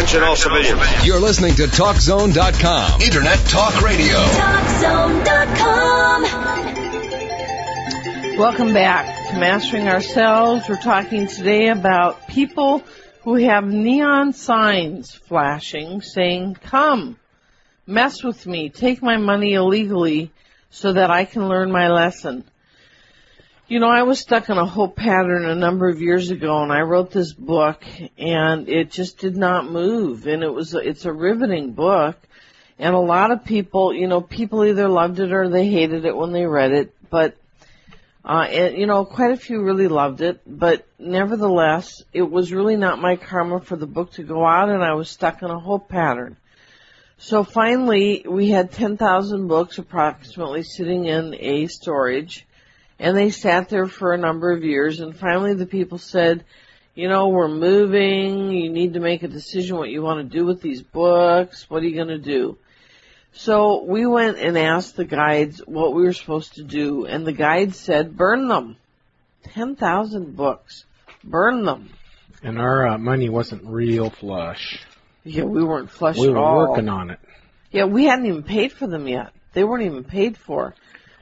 Attention all civilians. You're listening to TalkZone.com. Internet Talk Radio. TalkZone.com. Welcome back to Mastering Ourselves. We're talking today about people who have neon signs flashing saying, come, mess with me, take my money illegally so that I can learn my lesson. You know, I was stuck in a whole pattern a number of years ago and I wrote this book and it just did not move and it was, it's a riveting book and a lot of people, you know, people either loved it or they hated it when they read it, but uh, and you know, quite a few really loved it, but nevertheless, it was really not my karma for the book to go out and I was stuck in a whole pattern. So finally, we had 10,000 books approximately sitting in a storage and they sat there for a number of years and finally the people said, you know, we're moving, you need to make a decision what you want to do with these books, what are you going to do? So we went and asked the guides what we were supposed to do and the guides said, burn them. 10,000 books. Burn them. And our uh, money wasn't real flush. Yeah, we weren't flush We at were all. working on it. Yeah, we hadn't even paid for them yet. They weren't even paid for.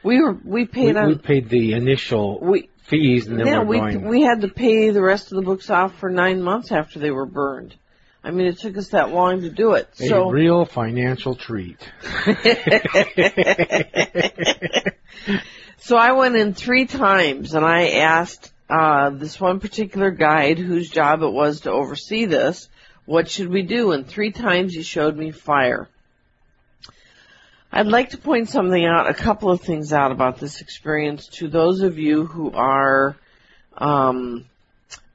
We were, we We, paid on, we paid the initial we, fees, and then yeah, we're we going. we had to pay the rest of the books off for nine months after they were burned. I mean, it took us that long to do it. a So real financial treat. so I went in three times and I asked uh, this one particular guide whose job it was to oversee this, what should we do? And three times he showed me fire. I'd like to point something out, a couple of things out about this experience to those of you who are um,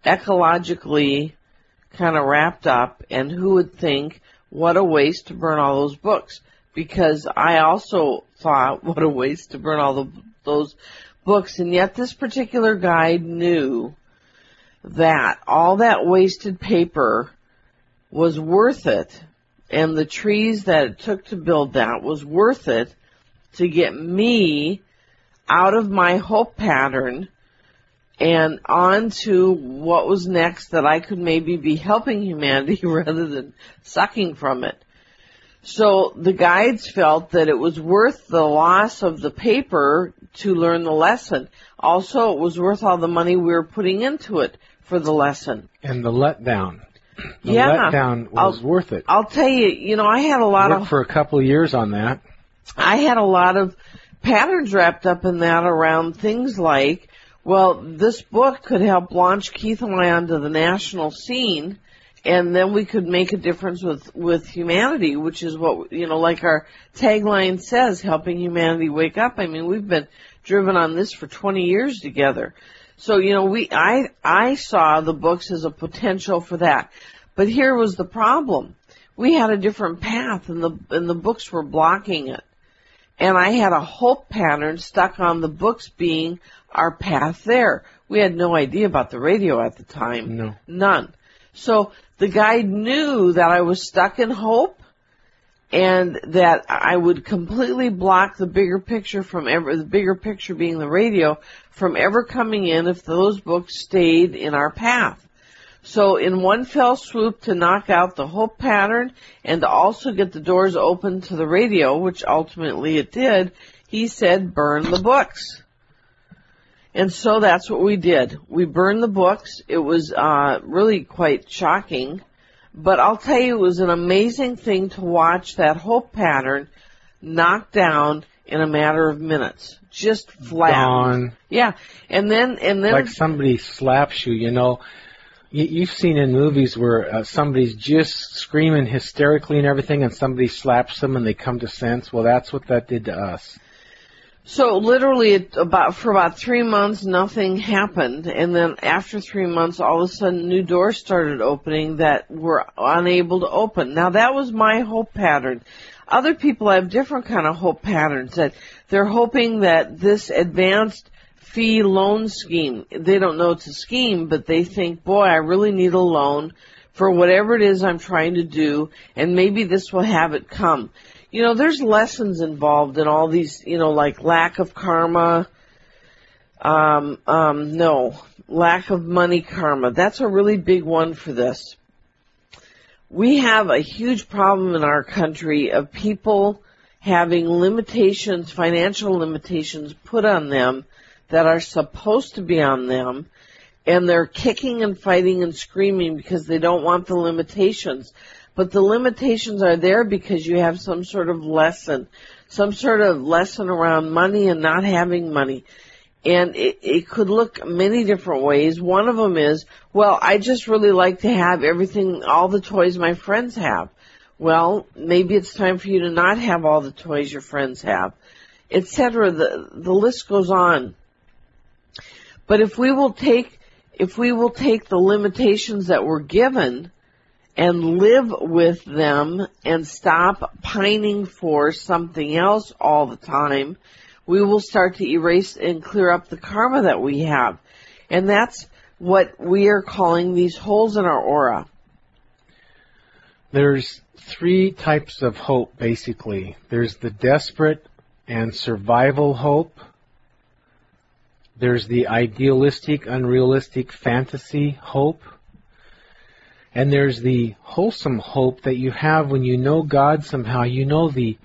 ecologically kind of wrapped up and who would think, what a waste to burn all those books. Because I also thought, what a waste to burn all the, those books. And yet this particular guide knew that all that wasted paper was worth it and the trees that it took to build that was worth it to get me out of my hope pattern and on to what was next that I could maybe be helping humanity rather than sucking from it. So the guides felt that it was worth the loss of the paper to learn the lesson. Also, it was worth all the money we were putting into it for the lesson. And the letdown. The Yeah. letdown was I'll- worth it. I'll tell you, you know, I had a lot Worked of for a couple of years on that. I had a lot of patterns wrapped up in that around things like, well, this book could help launch Keith and I onto the national scene, and then we could make a difference with, with humanity, which is what, you know, like our tagline says, helping humanity wake up. I mean, we've been driven on this for 20 years together. So, you know, we, I, I saw the books as a potential for that. But here was the problem. We had a different path and the, and the books were blocking it and I had a hope pattern stuck on the books being our path there. We had no idea about the radio at the time. No. None. So the guide knew that I was stuck in hope and that I would completely block the bigger picture from ever, the bigger picture being the radio, from ever coming in if those books stayed in our path. So in one fell swoop to knock out the whole pattern and to also get the doors open to the radio, which ultimately it did, he said burn the books. And so that's what we did. We burned the books. It was uh, really quite shocking. But I'll tell you, it was an amazing thing to watch that hope pattern knocked down in a matter of minutes. Just flat. Gone. Yeah. And then, and then, Like somebody slaps you, you know. You, you've seen in movies where uh, somebody's just screaming hysterically and everything, and somebody slaps them and they come to sense. Well, that's what that did to us. So literally, it, about for about three months, nothing happened, and then after three months, all of a sudden, new doors started opening that were unable to open. Now that was my hope pattern. Other people have different kind of hope patterns that they're hoping that this advanced fee loan scheme, they don't know it's a scheme, but they think, boy, I really need a loan for whatever it is I'm trying to do, and maybe this will have it come you know, there's lessons involved in all these, you know, like lack of karma, um, um, no, lack of money karma. That's a really big one for this. we have a huge problem in our country of people having limitations, financial limitations put on them that are supposed to be on them and they're kicking and fighting and screaming because they don't want the limitations. But the limitations are there because you have some sort of lesson, some sort of lesson around money and not having money. And it, it could look many different ways. One of them is, well, I just really like to have everything, all the toys my friends have. Well, maybe it's time for you to not have all the toys your friends have, etc. The the list goes on. But if we will take if we will take the limitations that we're given and live with them and stop pining for something else all the time, we will start to erase and clear up the karma that we have. And that's what we are calling these holes in our aura. There's three types of hope basically. There's the desperate and survival hope. There's the idealistic, unrealistic fantasy hope. And there's the wholesome hope that you have when you know God somehow. You know the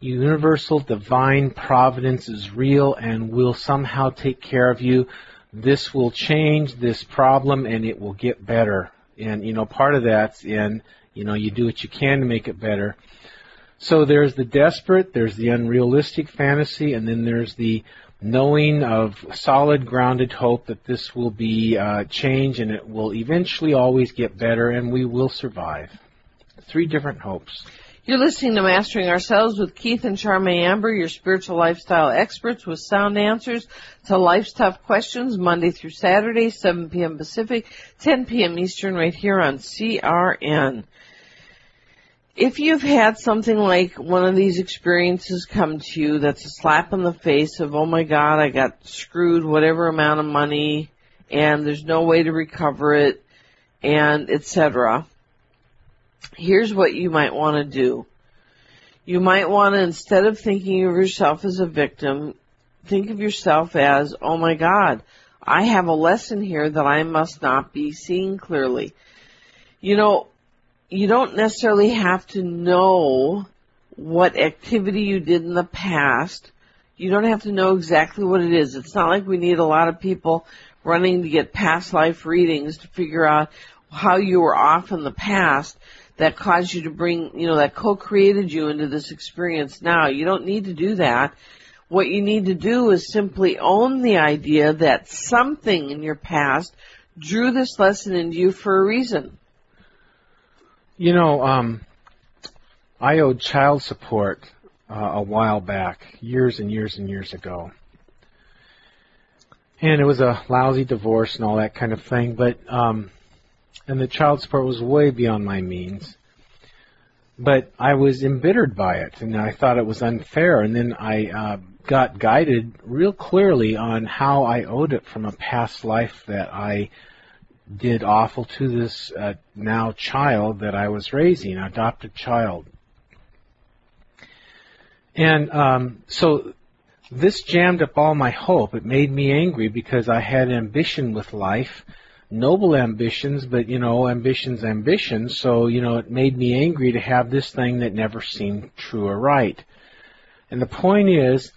universal divine providence is real and will somehow take care of you. This will change this problem and it will get better. And, you know, part of that's in, you know, you do what you can to make it better. So there's the desperate, there's the unrealistic fantasy, and then there's the knowing of solid grounded hope that this will be uh, change and it will eventually always get better and we will survive. Three different hopes. You're listening to Mastering Ourselves with Keith and Charmaine Amber, your spiritual lifestyle experts with sound answers to life's tough questions Monday through Saturday, 7 p.m. Pacific, 10 p.m. Eastern right here on CRN if you've had something like one of these experiences come to you that's a slap in the face of, oh my god, I got screwed whatever amount of money and there's no way to recover it and etc. Here's what you might want to do. You might want to, instead of thinking of yourself as a victim, think of yourself as, oh my god, I have a lesson here that I must not be seeing clearly. You know, you don't necessarily have to know what activity you did in the past. You don't have to know exactly what it is. It's not like we need a lot of people running to get past life readings to figure out how you were off in the past that caused you to bring, you know, that co-created you into this experience now. You don't need to do that. What you need to do is simply own the idea that something in your past drew this lesson into you for a reason. You know, um, I owed child support uh, a while back, years and years and years ago. And it was a lousy divorce and all that kind of thing, but, um, and the child support was way beyond my means. But I was embittered by it, and I thought it was unfair, and then I, uh, got guided real clearly on how I owed it from a past life that I did awful to this uh, now child that I was raising, adopted child. And um, so this jammed up all my hope. It made me angry because I had ambition with life, noble ambitions, but you know, ambitions, ambitions. So you know, it made me angry to have this thing that never seemed true or right. And the point is,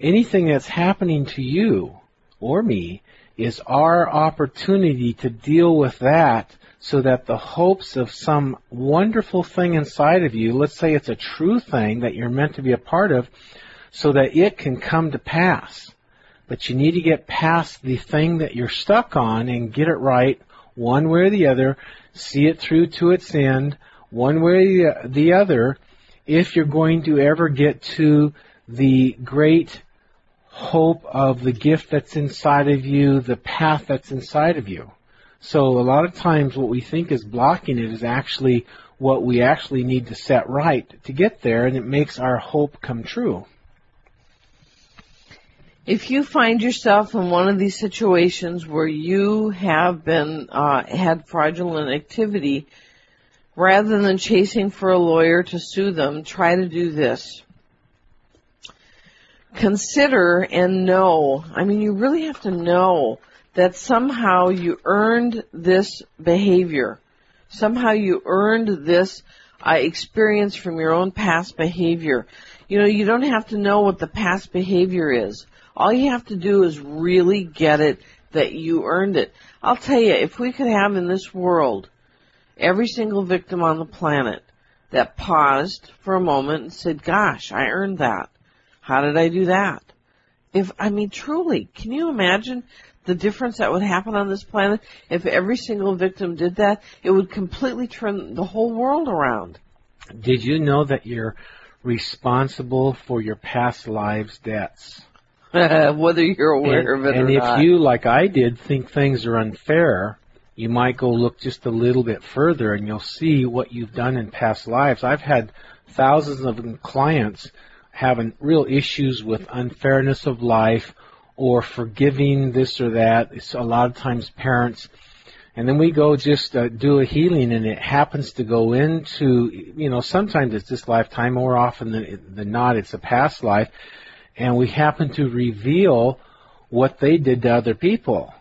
anything that's happening to you or me is our opportunity to deal with that so that the hopes of some wonderful thing inside of you, let's say it's a true thing that you're meant to be a part of, so that it can come to pass. But you need to get past the thing that you're stuck on and get it right one way or the other, see it through to its end, one way or the other, if you're going to ever get to the great hope of the gift that's inside of you, the path that's inside of you. So a lot of times what we think is blocking it is actually what we actually need to set right to get there and it makes our hope come true. If you find yourself in one of these situations where you have been, uh, had fraudulent activity, rather than chasing for a lawyer to sue them, try to do this consider and know, I mean, you really have to know that somehow you earned this behavior. Somehow you earned this uh, experience from your own past behavior. You know, you don't have to know what the past behavior is. All you have to do is really get it that you earned it. I'll tell you, if we could have in this world every single victim on the planet that paused for a moment and said, gosh, I earned that. How did I do that? If, I mean, truly, can you imagine the difference that would happen on this planet if every single victim did that? It would completely turn the whole world around. Did you know that you're responsible for your past lives' debts? Whether you're aware and, of it and or not. And if you, like I did, think things are unfair, you might go look just a little bit further and you'll see what you've done in past lives. I've had thousands of clients having real issues with unfairness of life or forgiving this or that. It's a lot of times parents. And then we go just uh, do a healing and it happens to go into, you know, sometimes it's this lifetime, more often than, than not it's a past life. And we happen to reveal what they did to other people.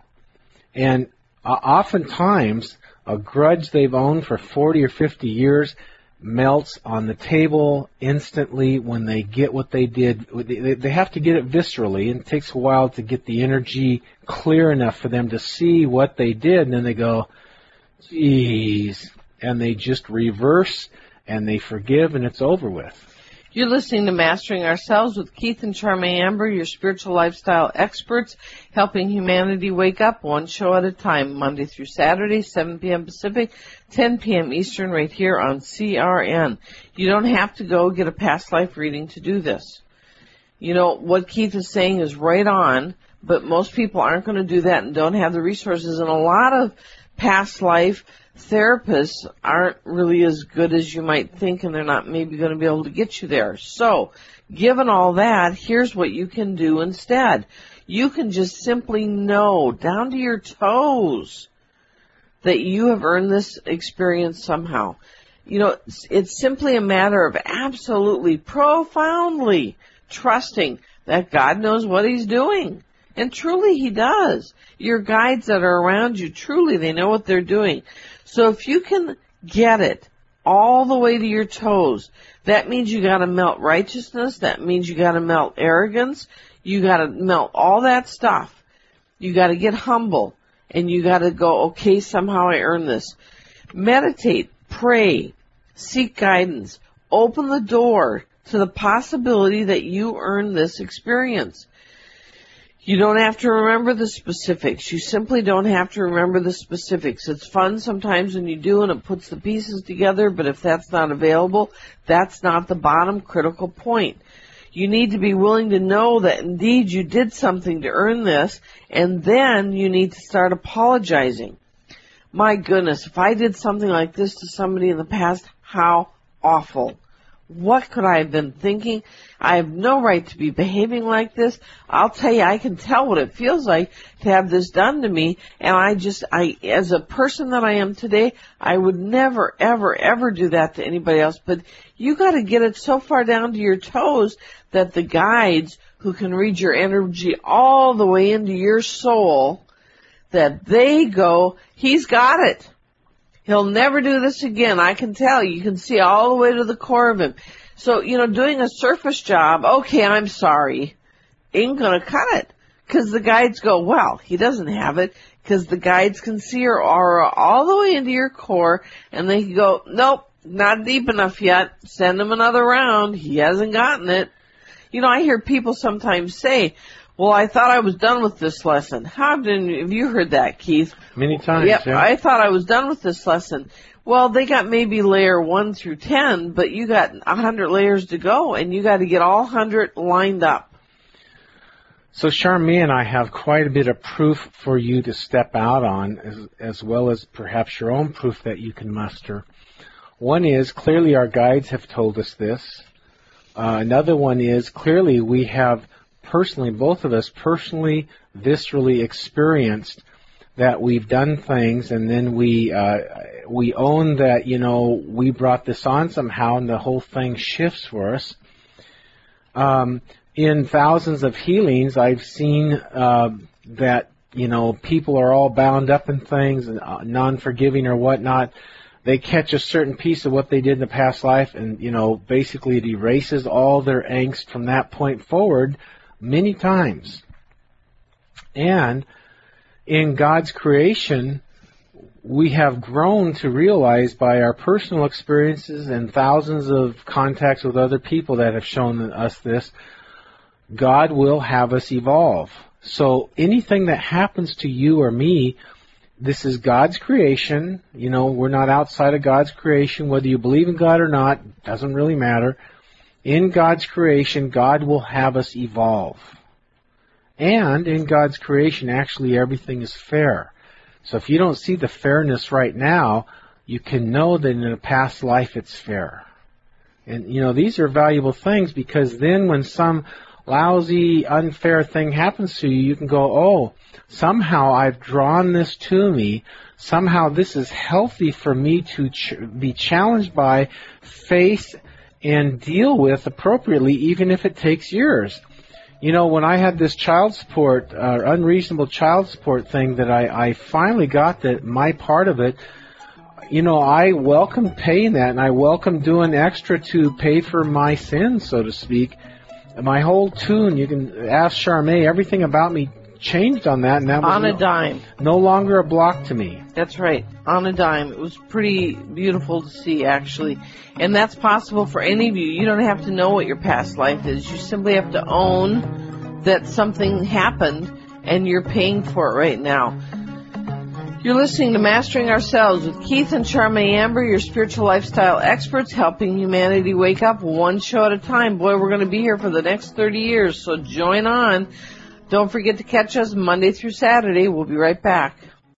And uh, oftentimes, a grudge they've owned for 40 or 50 years melts on the table instantly when they get what they did. They have to get it viscerally, and it takes a while to get the energy clear enough for them to see what they did, and then they go, geez, and they just reverse and they forgive, and it's over with. You're listening to Mastering Ourselves with Keith and Charmaine Amber, your spiritual lifestyle experts, helping humanity wake up one show at a time, Monday through Saturday, 7 p.m. Pacific, 10 p.m. Eastern, right here on CRN. You don't have to go get a past life reading to do this. You know, what Keith is saying is right on, but most people aren't going to do that and don't have the resources, and a lot of past life therapists aren't really as good as you might think and they're not maybe going to be able to get you there. So, given all that, here's what you can do instead. You can just simply know down to your toes that you have earned this experience somehow. You know, it's, it's simply a matter of absolutely profoundly trusting that God knows what He's doing. And truly He does. Your guides that are around you, truly they know what they're doing. So if you can get it all the way to your toes, that means you gotta melt righteousness, that means you gotta melt arrogance, you gotta melt all that stuff. You gotta get humble, and you gotta go, okay, somehow I earned this. Meditate, pray, seek guidance, open the door to the possibility that you earn this experience. You don't have to remember the specifics. You simply don't have to remember the specifics. It's fun sometimes when you do and it puts the pieces together, but if that's not available, that's not the bottom critical point. You need to be willing to know that indeed you did something to earn this, and then you need to start apologizing. My goodness, if I did something like this to somebody in the past, how awful. What could I have been thinking? I have no right to be behaving like this. I'll tell you, I can tell what it feels like to have this done to me. And I just, I, as a person that I am today, I would never, ever, ever do that to anybody else. But you gotta get it so far down to your toes that the guides who can read your energy all the way into your soul, that they go, he's got it. He'll never do this again. I can tell. You can see all the way to the core of him. So, you know, doing a surface job, okay, I'm sorry, ain't gonna cut it. Cause the guides go, well, he doesn't have it. Cause the guides can see your aura all the way into your core and they go, nope, not deep enough yet. Send him another round. He hasn't gotten it. You know, I hear people sometimes say, well, I thought I was done with this lesson. How did have you heard that, Keith? Many times. Yep, yeah. I thought I was done with this lesson. Well, they got maybe layer one through ten, but you got a hundred layers to go, and you got to get all hundred lined up. So Charmaine and I have quite a bit of proof for you to step out on, as, as well as perhaps your own proof that you can muster. One is clearly our guides have told us this. Uh, another one is clearly we have personally, both of us personally, viscerally experienced that we've done things and then we uh, we own that you know we brought this on somehow and the whole thing shifts for us. Um, in thousands of healings, I've seen uh, that you know people are all bound up in things and uh, non-forgiving or whatnot. they catch a certain piece of what they did in the past life and, you know, basically it erases all their angst from that point forward many times. And in God's creation, we have grown to realize by our personal experiences and thousands of contacts with other people that have shown us this, God will have us evolve. So anything that happens to you or me this is God's creation. You know, we're not outside of God's creation. Whether you believe in God or not, doesn't really matter. In God's creation, God will have us evolve. And in God's creation, actually everything is fair. So if you don't see the fairness right now, you can know that in a past life it's fair. And, you know, these are valuable things because then when some lousy, unfair thing happens to you, you can go, oh, somehow I've drawn this to me. Somehow this is healthy for me to ch- be challenged by, face, and deal with appropriately, even if it takes years. You know, when I had this child support, uh, unreasonable child support thing that I, I finally got that my part of it, you know, I welcome paying that and I welcome doing extra to pay for my sins, so to speak. My whole tune, you can ask Charmaine, everything about me changed on that, and that was on a no, dime. no longer a block to me. That's right, on a dime. It was pretty beautiful to see, actually. And that's possible for any of you. You don't have to know what your past life is. You simply have to own that something happened and you're paying for it right now. You're listening to Mastering Ourselves with Keith and Charmaine Amber, your spiritual lifestyle experts helping humanity wake up one show at a time. Boy, we're going to be here for the next 30 years, so join on. Don't forget to catch us Monday through Saturday. We'll be right back.